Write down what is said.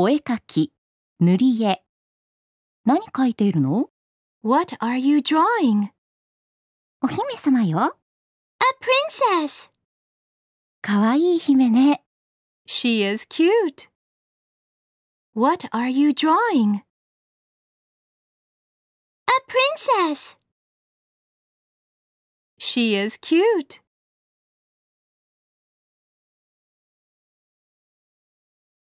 お絵かき、塗り絵。何描いているの What are you drawing? お姫様よ。A princess. かわいい姫ね。She is cute. What are you drawing? A princess. She is cute.